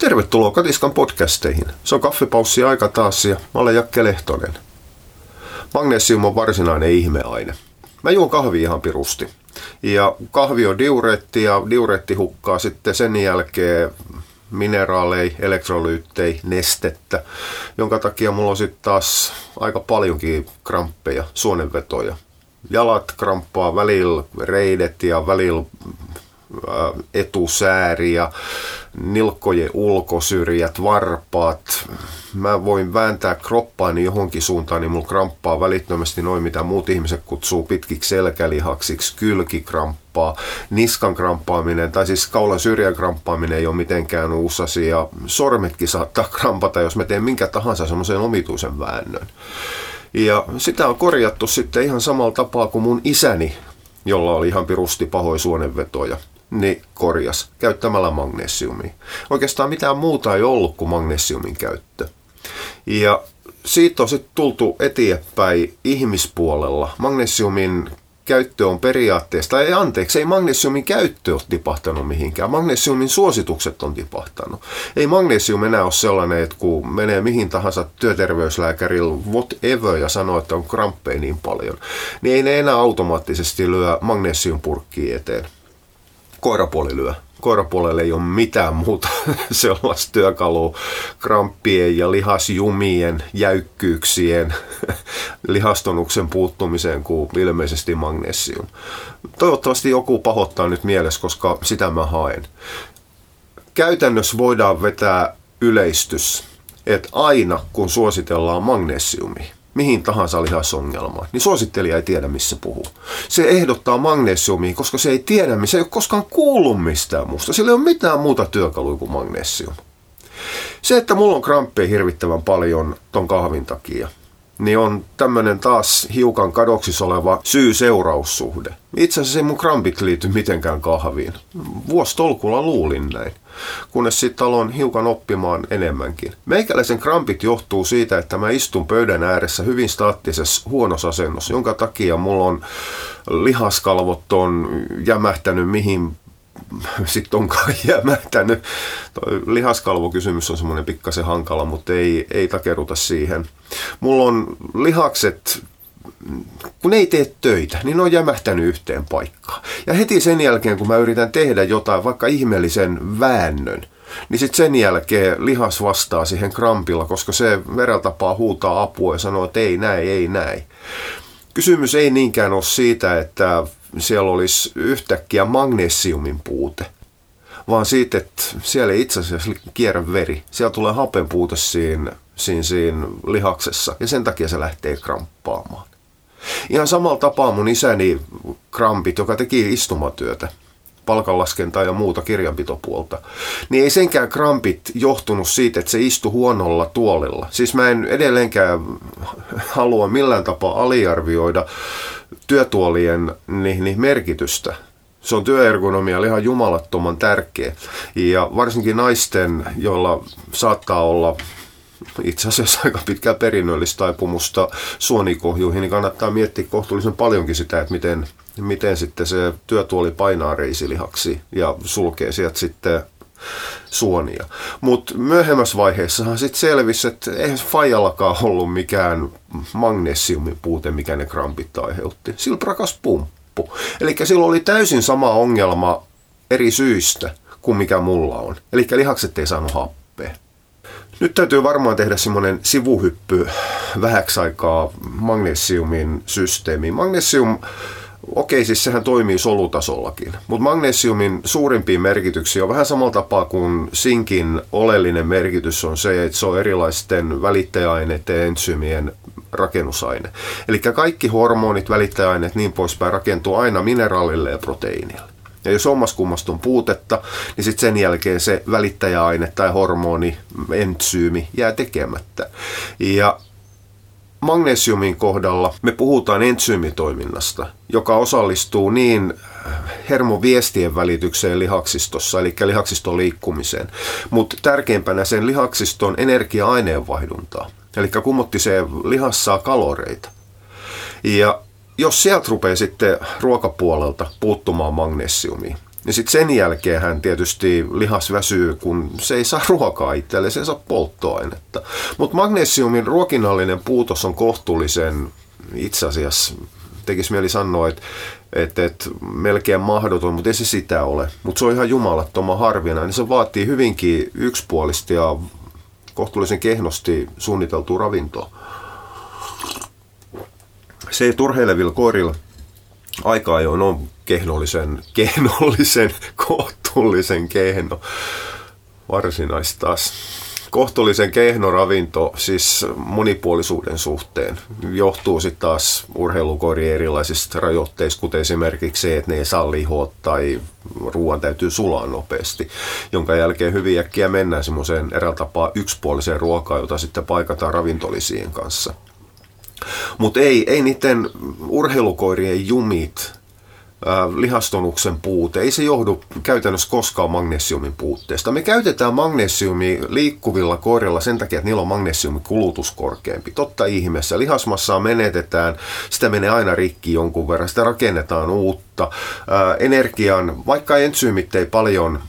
Tervetuloa Katiskan podcasteihin. Se on kaffipaussi aika taas ja mä olen Jakke Lehtonen. Magnesium on varsinainen ihmeaine. Mä juon kahvi ihan pirusti. Ja kahvi on diureetti ja diureetti hukkaa sitten sen jälkeen mineraaleja, elektrolyyttejä, nestettä, jonka takia mulla on sitten taas aika paljonkin kramppeja, suonenvetoja. Jalat kramppaa välillä reidet ja välillä etusääri ja nilkkojen ulkosyrjät, varpaat. Mä voin vääntää kroppaani johonkin suuntaan, niin mulla kramppaa välittömästi noin, mitä muut ihmiset kutsuu pitkiksi selkälihaksiksi, kylkikramppaa, niskan kramppaaminen, tai siis kaulan syrjän kramppaaminen ei ole mitenkään uusi asia. Sormetkin saattaa krampata, jos mä teen minkä tahansa semmoisen omituisen väännön. Ja sitä on korjattu sitten ihan samalla tapaa kuin mun isäni, jolla oli ihan pirusti pahoja suonenvetoja niin korjas käyttämällä magnesiumia. Oikeastaan mitään muuta ei ollut kuin magnesiumin käyttö. Ja siitä on sitten tultu eteenpäin ihmispuolella. Magnesiumin käyttö on periaatteessa, ei anteeksi, ei magnesiumin käyttö ole tipahtanut mihinkään. Magnesiumin suositukset on tipahtanut. Ei magnesium enää ole sellainen, että kun menee mihin tahansa työterveyslääkärillä whatever ja sanoo, että on kramppeja niin paljon, niin ei ne enää automaattisesti lyö magnesiumpurkkiin eteen koirapuoli lyö. Koirapuolelle ei ole mitään muuta sellaista työkalua kramppien ja lihasjumien, jäykkyyksien, lihastonuksen puuttumiseen kuin ilmeisesti magnesium. Toivottavasti joku pahoittaa nyt mielessä, koska sitä mä haen. Käytännössä voidaan vetää yleistys, että aina kun suositellaan magnesiumia, mihin tahansa lihasongelmaan, niin suosittelija ei tiedä, missä puhuu. Se ehdottaa magnesiumia, koska se ei tiedä, se ei ole koskaan kuullut mistään muusta. Sillä ei ole mitään muuta työkalua kuin magnesium. Se, että mulla on kramppeja hirvittävän paljon ton kahvin takia, niin on tämmöinen taas hiukan kadoksis oleva syy-seuraussuhde. Itse asiassa ei mun krampit liity mitenkään kahviin. Vuostolkulla luulin näin, kunnes sitten aloin hiukan oppimaan enemmänkin. Meikäläisen krampit johtuu siitä, että mä istun pöydän ääressä hyvin staattisessa huonossa asennossa, jonka takia mulla on lihaskalvot on jämähtänyt mihin sitten onkaan jämähtänyt. Toi lihaskalvokysymys on semmoinen pikkasen hankala, mutta ei, ei takeruta siihen. Mulla on lihakset kun ei tee töitä, niin ne on jämähtänyt yhteen paikkaan. Ja heti sen jälkeen, kun mä yritän tehdä jotain, vaikka ihmeellisen väännön, niin sitten sen jälkeen lihas vastaa siihen krampilla, koska se vereltapaa huutaa apua ja sanoo, että ei näin, ei näin. Kysymys ei niinkään ole siitä, että siellä olisi yhtäkkiä magnesiumin puute, vaan siitä, että siellä ei itse asiassa kierrä veri. Siellä tulee hapen puute siinä, siinä, siinä lihaksessa ja sen takia se lähtee kramppaamaan. Ihan samalla tapaa mun isäni krampit, joka teki istumatyötä, palkanlaskentaa ja muuta kirjanpitopuolta, niin ei senkään krampit johtunut siitä, että se istui huonolla tuolilla. Siis mä en edelleenkään halua millään tapaa aliarvioida työtuolien niin, niin merkitystä. Se on työergonomia ihan jumalattoman tärkeä. Ja varsinkin naisten, joilla saattaa olla itse asiassa aika pitkää perinnöllistä taipumusta suonikohjuihin, niin kannattaa miettiä kohtuullisen paljonkin sitä, että miten, miten sitten se työtuoli painaa reisilihaksi ja sulkee sieltä sitten suonia. Mutta myöhemmässä vaiheessahan sitten selvisi, että eihän Fajallakaan ollut mikään magnesiumin puute, mikä ne krampit aiheutti. Sillä prakas pumppu. Eli sillä oli täysin sama ongelma eri syistä kuin mikä mulla on. Eli lihakset ei saanut happea. Nyt täytyy varmaan tehdä semmoinen sivuhyppy vähäksi aikaa magnesiumin systeemiin. Magnesium Okei, siis sehän toimii solutasollakin, mutta magnesiumin suurimpiin merkityksiä on vähän samalla tapaa kuin sinkin oleellinen merkitys on se, että se on erilaisten välittäjäaineiden ja entsyymien rakennusaine. Eli kaikki hormonit, välittäjäaineet niin poispäin rakentuu aina mineraalille ja proteiinille. Ja jos ommas kummasta on puutetta, niin sitten sen jälkeen se välittäjäaine tai hormoni, entsyymi jää tekemättä. Ja magnesiumin kohdalla me puhutaan entsyymitoiminnasta, joka osallistuu niin hermoviestien välitykseen lihaksistossa, eli lihaksiston liikkumiseen, mutta tärkeimpänä sen lihaksiston energia-aineenvaihduntaa. Eli kummottiseen lihassa saa kaloreita. Ja jos sieltä rupeaa sitten ruokapuolelta puuttumaan magnesiumia, Ja sitten sen jälkeen hän tietysti lihas väsyy, kun se ei saa ruokaa itselleen, se ei saa polttoainetta. Mutta magnesiumin ruokinnallinen puutos on kohtuullisen itse asiassa tekisi mieli sanoa, että että, että melkein mahdoton, mutta ei se sitä ole. Mutta se on ihan jumalattoman harvina, niin se vaatii hyvinkin yksipuolisesti ja kohtuullisen kehnosti suunniteltua ravintoa. Se ei turheilevilla koirilla aika ajoin on kehnollisen, kehnollisen, kohtuullisen kehno. Varsinaista taas kohtuullisen kehno ravinto siis monipuolisuuden suhteen johtuu sitten taas urheilukorien erilaisista rajoitteista, kuten esimerkiksi se, että ne ei saa lihoa tai ruoan täytyy sulaa nopeasti, jonka jälkeen hyvin äkkiä mennään semmoiseen eräällä tapaa yksipuoliseen ruokaan, jota sitten paikataan ravintolisien kanssa. Mutta ei, ei niiden urheilukoirien jumit lihastonuksen puute, ei se johdu käytännössä koskaan magnesiumin puutteesta. Me käytetään magnesiumi liikkuvilla koirilla sen takia, että niillä on magnesiumin kulutus korkeampi. Totta ihmeessä. Lihasmassaa menetetään, sitä menee aina rikki jonkun verran, sitä rakennetaan uutta. Energian, vaikka entsyymit ei paljon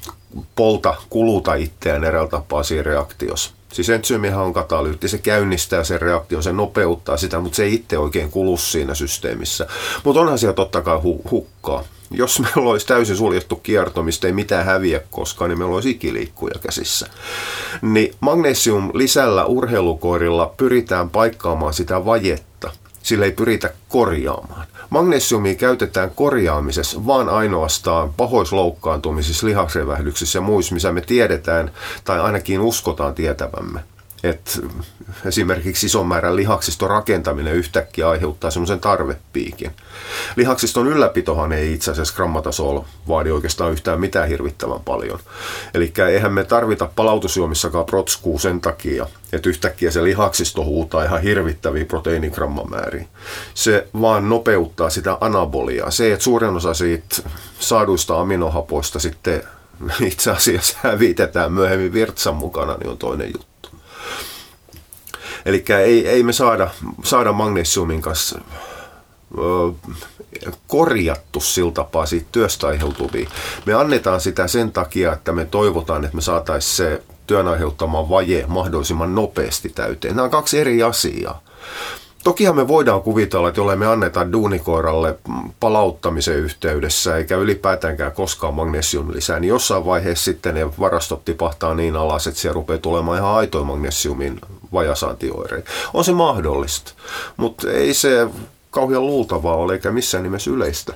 polta, kuluta itseään eräällä tapaa siinä reaktiossa Siis entsyymihän on katalyytti, se käynnistää sen reaktion, se nopeuttaa sitä, mutta se ei itse oikein kulu siinä systeemissä. Mutta onhan siellä totta kai hu- hukkaa. Jos meillä olisi täysin suljettu kierto, mistä ei mitään häviä koskaan, niin meillä olisi ikiliikkuja käsissä. Niin magnesium lisällä urheilukoirilla pyritään paikkaamaan sitä vajetta. Sillä ei pyritä korjaamaan. Magnesiumia käytetään korjaamisessa vaan ainoastaan pahoisloukkaantumisissa, lihasrevähdyksissä ja muissa, missä me tiedetään tai ainakin uskotaan tietävämme että esimerkiksi ison määrän lihaksiston rakentaminen yhtäkkiä aiheuttaa semmoisen tarvepiikin. Lihaksiston ylläpitohan ei itse asiassa grammatasolla vaadi oikeastaan yhtään mitään hirvittävän paljon. Eli eihän me tarvita palautusjuomissakaan protskuu sen takia, että yhtäkkiä se lihaksisto huutaa ihan hirvittäviä proteiinigrammamääriä. Se vaan nopeuttaa sitä anaboliaa. Se, että suurin osa siitä saaduista aminohapoista sitten itse asiassa hävitetään myöhemmin virtsan mukana, niin on toinen juttu. Eli ei, ei me saada, saada magnesiumin kanssa korjattu sillä tapaa siitä työstä aiheutuvia. Me annetaan sitä sen takia, että me toivotaan, että me saataisiin se työn aiheuttama vaje mahdollisimman nopeasti täyteen. Nämä on kaksi eri asiaa. Tokihan me voidaan kuvitella, että jolle me annetaan duunikoiralle palauttamisen yhteydessä, eikä ylipäätäänkään koskaan magnesium lisää, niin jossain vaiheessa sitten ne varastot tipahtaa niin alas, että siellä rupeaa tulemaan ihan aitoja magnesiumin vajasaantioireita. On se mahdollista, mutta ei se kauhean luultavaa ole, eikä missään nimessä yleistä.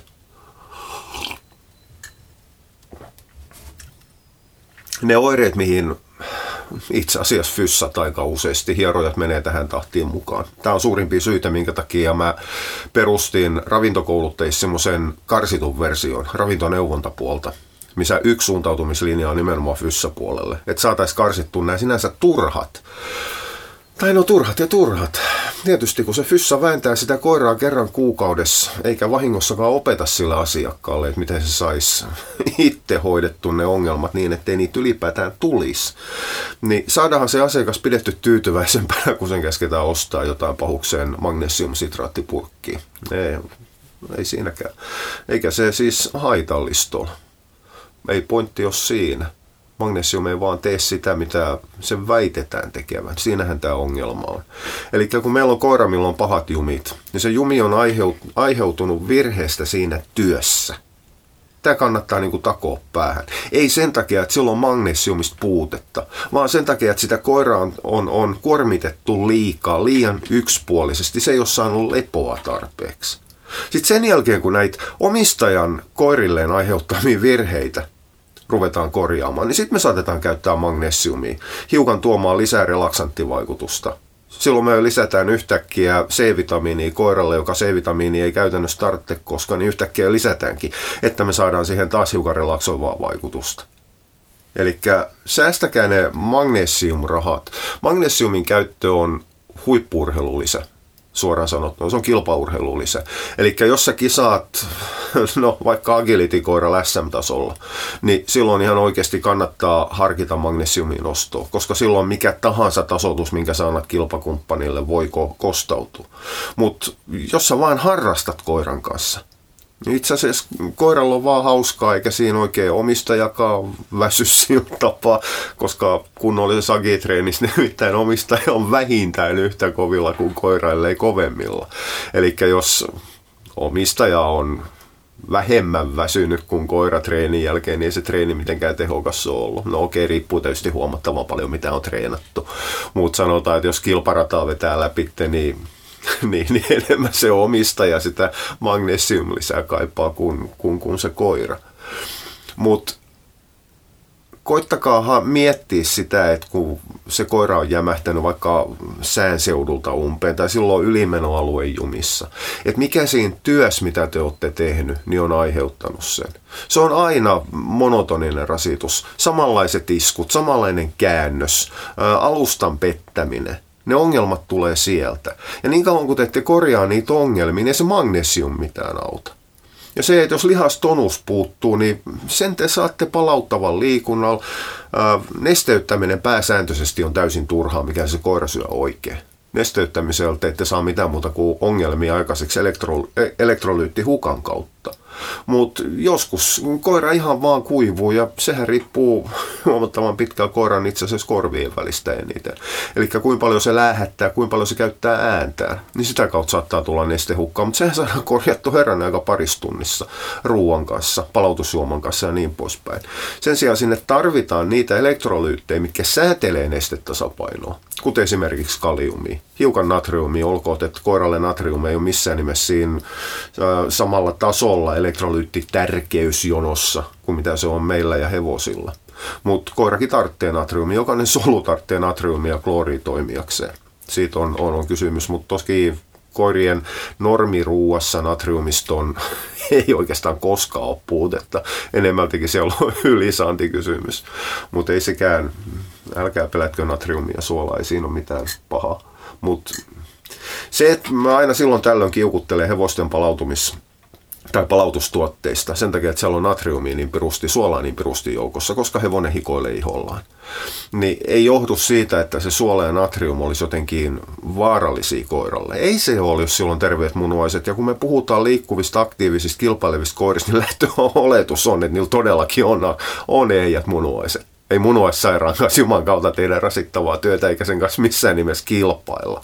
Ne oireet, mihin itse asiassa fyssat aika useasti. Hierojat menee tähän tahtiin mukaan. Tämä on suurimpia syitä, minkä takia mä perustin ravintokoulutteissa semmoisen karsitun version ravintoneuvontapuolta missä yksi suuntautumislinja on nimenomaan fyssapuolelle. Että saataisiin karsittua nämä sinänsä turhat tai no turhat ja turhat. Tietysti kun se fyssa vääntää sitä koiraa kerran kuukaudessa, eikä vahingossakaan opeta sillä asiakkaalle, että miten se saisi itse hoidettu ne ongelmat niin, ettei niitä ylipäätään tulisi, niin saadaanhan se asiakas pidetty tyytyväisempänä, kun sen käsketään ostaa jotain pahukseen magnesiumsitraattipurkkiin. Ei, ei siinäkään. Eikä se siis haitallista. Ei pointti ole siinä magnesium ei vaan tee sitä, mitä se väitetään tekevän. Siinähän tämä ongelma on. Eli kun meillä on koira, millä on pahat jumit, niin se jumi on aiheutunut virheestä siinä työssä. Tämä kannattaa niin kuin takoa päähän. Ei sen takia, että sillä on magnesiumista puutetta, vaan sen takia, että sitä koiraa on, on, on kuormitettu liikaa, liian yksipuolisesti. Se ei ole saanut lepoa tarpeeksi. Sitten sen jälkeen, kun näitä omistajan koirilleen aiheuttamia virheitä ruvetaan korjaamaan, niin sitten me saatetaan käyttää magnesiumia, hiukan tuomaan lisää relaksanttivaikutusta. Silloin me lisätään yhtäkkiä C-vitamiinia koiralle, joka C-vitamiini ei käytännössä tarvitse koska niin yhtäkkiä lisätäänkin, että me saadaan siihen taas hiukan relaksoivaa vaikutusta. Eli säästäkää ne magnesiumrahat. Magnesiumin käyttö on huippurheilulisä suoraan sanottuna. Se on kilpaurheilulisä. Eli jos sä kisaat, no vaikka agility-koira SM-tasolla, niin silloin ihan oikeasti kannattaa harkita magnesiumin ostoa, koska silloin mikä tahansa tasoitus, minkä sä annat kilpakumppanille, voi ko- kostautua. Mutta jos sä vaan harrastat koiran kanssa, Itse asiassa koiralla on vaan hauskaa, eikä siinä oikein omistajakaan väsy sillä tapaa, koska kunnollisessa agitreenissä nimittäin omistaja on vähintään yhtä kovilla kuin koira, ellei kovemmilla. Eli jos omistaja on vähemmän väsynyt kuin koira treenin jälkeen, niin ei se treeni mitenkään tehokas ole ollut. No okei, riippuu tietysti huomattavan paljon, mitä on treenattu. Mutta sanotaan, että jos kilparataa vetää läpi, niin niin, niin enemmän se omistaja sitä magnesiumlisää kaipaa kuin, kuin, kuin se koira. Mutta koittakaa miettiä sitä, että kun se koira on jämähtänyt vaikka säänseudulta umpeen tai silloin ylimenoalue jumissa, että mikä siinä työssä, mitä te olette tehnyt, niin on aiheuttanut sen. Se on aina monotoninen rasitus, samanlaiset iskut, samanlainen käännös, alustan pettäminen. Ne ongelmat tulee sieltä. Ja niin kauan kun te ette korjaa niitä ongelmia, niin ei se magnesium mitään auta. Ja se, että jos lihastonus puuttuu, niin sen te saatte palauttavan liikunnalla. Nesteyttäminen pääsääntöisesti on täysin turhaa, mikä se koira syö oikein. Nesteyttämiseltä ette saa mitään muuta kuin ongelmia aikaiseksi elektro, e, elektrolyyttihukan kautta. Mutta joskus koira ihan vaan kuivuu ja sehän riippuu huomattavan pitkään koiran itse asiassa korvien välistä eniten. Eli kuinka paljon se lähettää, kuinka paljon se käyttää ääntään, niin sitä kautta saattaa tulla nestehukkaa. Mutta sehän saadaan korjattu herran aika paristunnissa ruoan kanssa, palautusjuoman kanssa ja niin poispäin. Sen sijaan sinne tarvitaan niitä elektrolyyttejä, mitkä säätelee nestetasapainoa, kuten esimerkiksi kaliumi. Hiukan natriumi, olkoon, että koiralle natriumi ei ole missään nimessä siinä samalla tasolla elektrolyyttitärkeysjonossa kuin mitä se on meillä ja hevosilla. Mutta koirakin tarvitsee natriumia, jokainen solu tarvitsee natriumia ja klooria toimijakseen. Siitä on, on, on kysymys, mutta toski koirien normiruuassa natriumista on, ei oikeastaan koskaan ole puutetta. Enemmältikin se on ylisaantikysymys. Mutta ei sekään, älkää pelätkö natriumia suolaa, ei siinä ole mitään pahaa. Mutta se, että mä aina silloin tällöin kiukuttelen hevosten palautumissa tai palautustuotteista sen takia, että siellä on natriumia niin pirusti, suolaa niin pirusti joukossa, koska hevonen hikoilee ihollaan. Niin ei johdu siitä, että se suola ja natrium olisi jotenkin vaarallisia koiralle. Ei se ole, jos silloin terveet munuaiset. Ja kun me puhutaan liikkuvista, aktiivisista, kilpailevista koirista, niin lähtöoletus on, että niillä todellakin on, on eijät munuaiset ei munuaissairaan kanssa Juman kautta tehdä rasittavaa työtä, eikä sen kanssa missään nimessä kilpailla.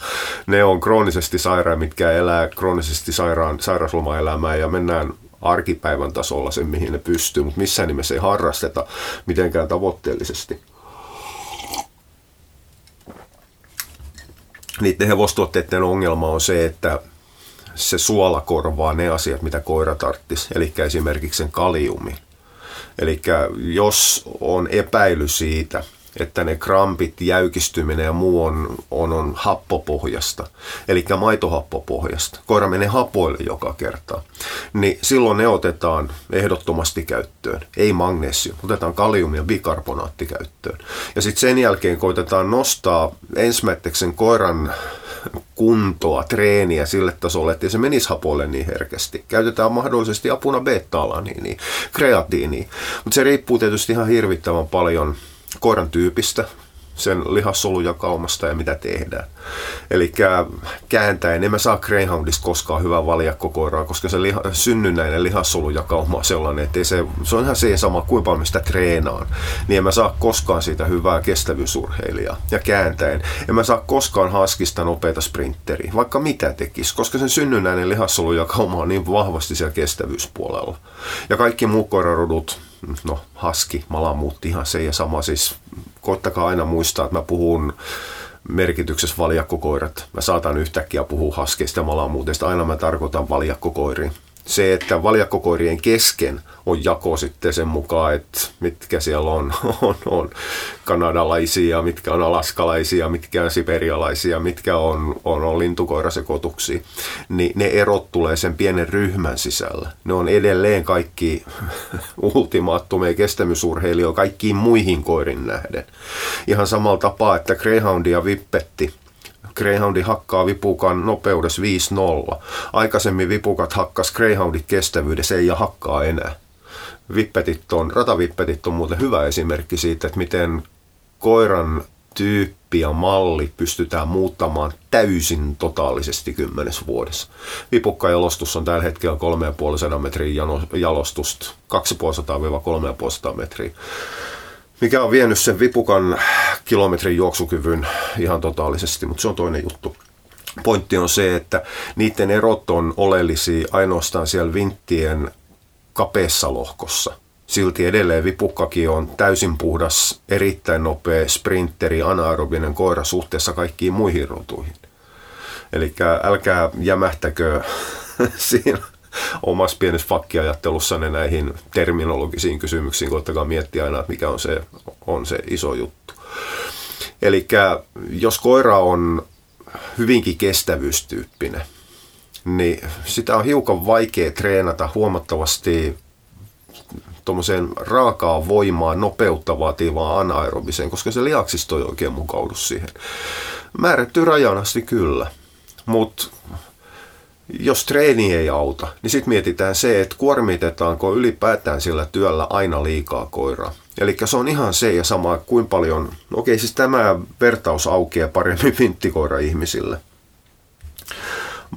Ne on kroonisesti sairaan, mitkä elää kroonisesti sairaan sairauslomaelämää ja mennään arkipäivän tasolla sen, mihin ne pystyy, mutta missään nimessä ei harrasteta mitenkään tavoitteellisesti. Niiden hevostuotteiden ongelma on se, että se suola korvaa ne asiat, mitä koira tarttisi, eli esimerkiksi sen kaliumin Eli jos on epäily siitä, että ne krampit, jäykistyminen ja muu on, on, on happopohjasta, eli maitohappopohjasta. Koira menee hapoille joka kerta. Niin silloin ne otetaan ehdottomasti käyttöön. Ei magnesium, otetaan kalium ja bikarbonaatti käyttöön. Ja sitten sen jälkeen koitetaan nostaa ensimmäiseksi koiran kuntoa, treeniä sille tasolle, että se menisi hapoille niin herkästi. Käytetään mahdollisesti apuna beta-alaniini, kreatiini, mutta se riippuu tietysti ihan hirvittävän paljon koiran tyypistä, sen lihassolujakaumasta ja mitä tehdään. Eli kääntäen, en mä saa Greyhoundista koskaan hyvää valjakkokoiraa, koska se liha, synnynnäinen lihassolujakauma on sellainen, että se, se on ihan se sama, kuinka paljon sitä treenaan. Niin en mä saa koskaan siitä hyvää kestävyysurheilijaa. Ja kääntäen, en mä saa koskaan haskista nopeita sprintteriä, vaikka mitä tekisi, koska sen synnynnäinen lihassolujakauma on niin vahvasti siellä kestävyyspuolella. Ja kaikki muu koirarudut, no haski, malamuutti, ihan se ja sama. Siis koittakaa aina muistaa, että mä puhun merkityksessä valjakkokoirat. Mä saatan yhtäkkiä puhua haskeista ja malamuutista. Aina mä tarkoitan valjakkokoiriin se, että valjakkokoirien kesken on jako sitten sen mukaan, että mitkä siellä on, on, on kanadalaisia, mitkä on alaskalaisia, mitkä on siperialaisia, mitkä on, on, on lintukoirasekotuksia, niin ne erot tulee sen pienen ryhmän sisällä. Ne on edelleen kaikki ultimaattumeja kestämysurheilijoita kaikkiin muihin koirin nähden. Ihan samalla tapaa, että Greyhound ja Vippetti Greyhoundi hakkaa vipukan nopeudessa 5-0. Aikaisemmin vipukat hakkas Greyhoundit kestävyydessä, ei ja hakkaa enää. Vippetit on, ratavippetit on muuten hyvä esimerkki siitä, että miten koiran tyyppi ja malli pystytään muuttamaan täysin totaalisesti kymmenes vuodessa. Vipukkajalostus on tällä hetkellä 3,5 metrin jalostusta, 250-3,5 metriä mikä on vienyt sen vipukan kilometrin juoksukyvyn ihan totaalisesti, mutta se on toinen juttu. Pointti on se, että niiden erot on oleellisia ainoastaan siellä vinttien kapeassa lohkossa. Silti edelleen vipukkakin on täysin puhdas, erittäin nopea sprinteri, anaerobinen koira suhteessa kaikkiin muihin rotuihin. Eli älkää jämähtäkö siinä omassa pienessä fakkiajattelussanne näihin terminologisiin kysymyksiin, koittakaa miettiä aina, että mikä on se, on se iso juttu. Eli jos koira on hyvinkin kestävyystyyppinen, niin sitä on hiukan vaikea treenata huomattavasti tuommoiseen raakaa voimaa, nopeutta vaativaa anaerobiseen, koska se lihaksisto ei oikein mukaudu siihen. Määrätty rajan asti kyllä, mutta jos treeni ei auta, niin sitten mietitään se, että kuormitetaanko ylipäätään sillä työllä aina liikaa koiraa. Eli se on ihan se ja sama, kuin paljon, no okei siis tämä vertaus aukeaa paremmin vinttikoira ihmisille.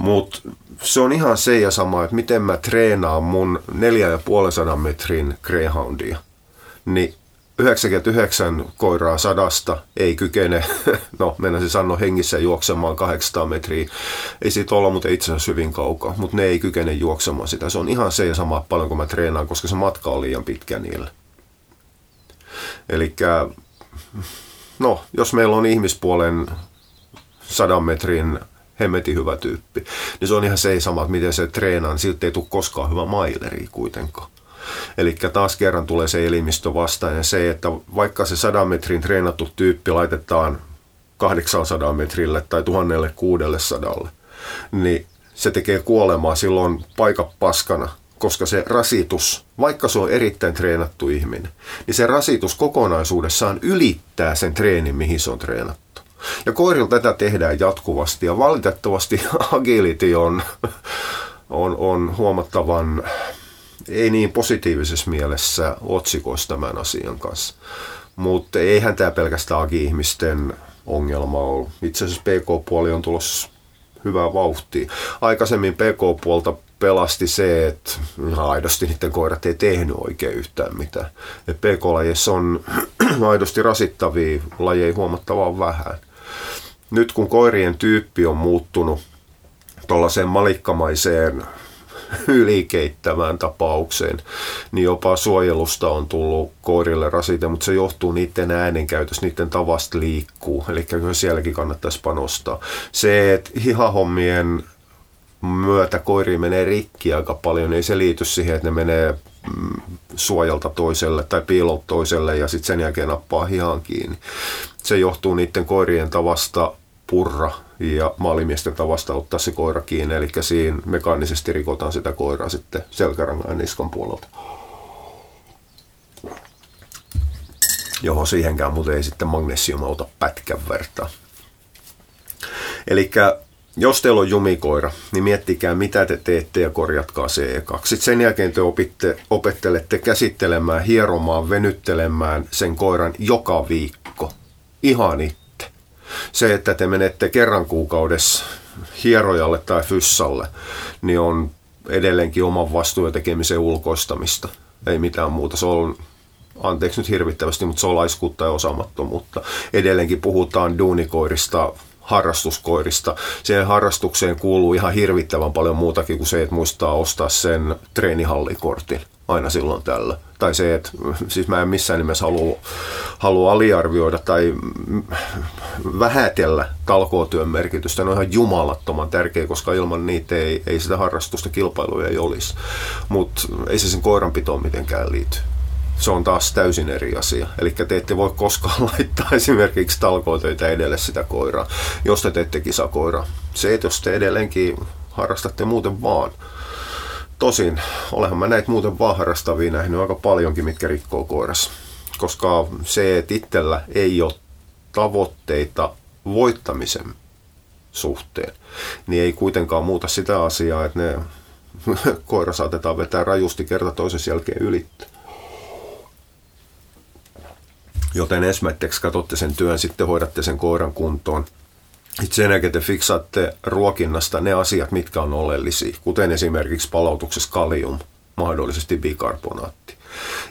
Mutta se on ihan se ja sama, että miten mä treenaan mun 4,5 metrin greyhoundia. Niin 99 koiraa sadasta ei kykene, no se sanoa hengissä juoksemaan 800 metriä. Ei siitä olla mutta itse asiassa hyvin kaukaa, mutta ne ei kykene juoksemaan sitä. Se on ihan se ja sama paljon kuin mä treenaan, koska se matka on liian pitkä niille. Eli no, jos meillä on ihmispuolen sadan metrin hemmetin hyvä tyyppi, niin se on ihan se sama, että miten se treenaa, niin siltä ei tule koskaan hyvä maileri kuitenkaan. Eli taas kerran tulee se elimistö vastaan ja se, että vaikka se 100 metrin treenattu tyyppi laitetaan 800 metrille tai 1600, niin se tekee kuolemaa silloin paikka paskana, koska se rasitus, vaikka se on erittäin treenattu ihminen, niin se rasitus kokonaisuudessaan ylittää sen treenin, mihin se on treenattu. Ja koirilla tätä tehdään jatkuvasti ja valitettavasti agility on, on, on huomattavan ei niin positiivisessa mielessä otsikoissa tämän asian kanssa. Mutta eihän tämä pelkästään agi-ihmisten ongelma ole. Itse asiassa PK-puoli on tulossa hyvää vauhtia. Aikaisemmin PK-puolta pelasti se, että aidosti niiden koirat ei tehnyt oikein yhtään mitään. Et PK-lajeissa on aidosti rasittavia lajeja huomattavan vähän. Nyt kun koirien tyyppi on muuttunut tuollaiseen malikkamaiseen ylikeittävään tapaukseen, niin jopa suojelusta on tullut koirille rasite, mutta se johtuu niiden äänenkäytöstä, niiden tavasta liikkuu, eli kyllä sielläkin kannattaisi panostaa. Se, että hihahommien myötä koiri menee rikki aika paljon, ei se liity siihen, että ne menee mm, suojalta toiselle tai piilolta toiselle ja sitten sen jälkeen nappaa hihan kiinni. Se johtuu niiden koirien tavasta purra ja maalimiesten tavasta ottaa se koira kiinni, eli siinä mekaanisesti rikotaan sitä koiraa sitten selkärangan ja niskan puolelta. Johon siihenkään muuten ei sitten magnesium auta pätkän vertaa. Eli jos teillä on jumikoira, niin miettikää mitä te teette ja korjatkaa se ekaksi. Sitten sen jälkeen te opitte, opettelette käsittelemään, hieromaan, venyttelemään sen koiran joka viikko. Ihan itse se, että te menette kerran kuukaudessa hierojalle tai fyssalle, niin on edelleenkin oman vastuun ja tekemisen ulkoistamista. Ei mitään muuta. Se on, anteeksi nyt hirvittävästi, mutta se on laiskuutta ja osaamattomuutta. Edelleenkin puhutaan duunikoirista, harrastuskoirista. Siihen harrastukseen kuuluu ihan hirvittävän paljon muutakin kuin se, että muistaa ostaa sen treenihallikortin aina silloin tällä. Tai se, että siis mä en missään nimessä halua, halua aliarvioida tai vähätellä talkootyön merkitystä. Ne on ihan jumalattoman tärkeä, koska ilman niitä ei, ei sitä harrastusta kilpailuja ei olisi. Mutta ei se sen koiranpitoon mitenkään liity se on taas täysin eri asia. Eli te ette voi koskaan laittaa esimerkiksi talkootöitä edelle sitä koiraa, jos te teette kisakoiraa. Se, että jos te edelleenkin harrastatte muuten vaan, Tosin, olehan mä näitä muuten vaan harrastavia nähnyt aika paljonkin, mitkä rikkoo koirassa. Koska se, että itsellä ei ole tavoitteita voittamisen suhteen, niin ei kuitenkaan muuta sitä asiaa, että ne koira saatetaan vetää rajusti kerta toisen jälkeen ylittää. Joten ensimmäiseksi katsotte sen työn, sitten hoidatte sen koiran kuntoon. Sitten sen jälkeen te fiksaatte ruokinnasta ne asiat, mitkä on oleellisia, kuten esimerkiksi palautuksessa kalium, mahdollisesti bikarbonaatti.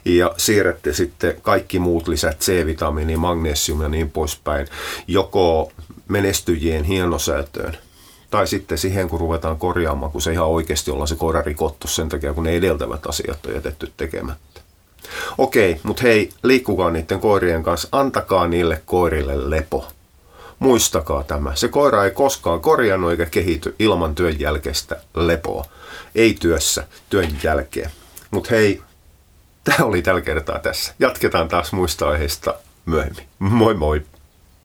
Ja siirrätte sitten kaikki muut lisät, C-vitamiini, magnesium ja niin poispäin, joko menestyjien hienosäätöön tai sitten siihen, kun ruvetaan korjaamaan, kun se ihan oikeasti ollaan se koira rikottu sen takia, kun ne edeltävät asiat on jätetty tekemättä. Okei, mutta hei, liikkukaa niiden koirien kanssa, antakaa niille koirille lepo. Muistakaa tämä. Se koira ei koskaan korjannut eikä kehity ilman työn jälkeistä lepoa. Ei työssä, työn jälkeen. Mutta hei, tämä oli tällä kertaa tässä. Jatketaan taas muista aiheista myöhemmin. Moi moi!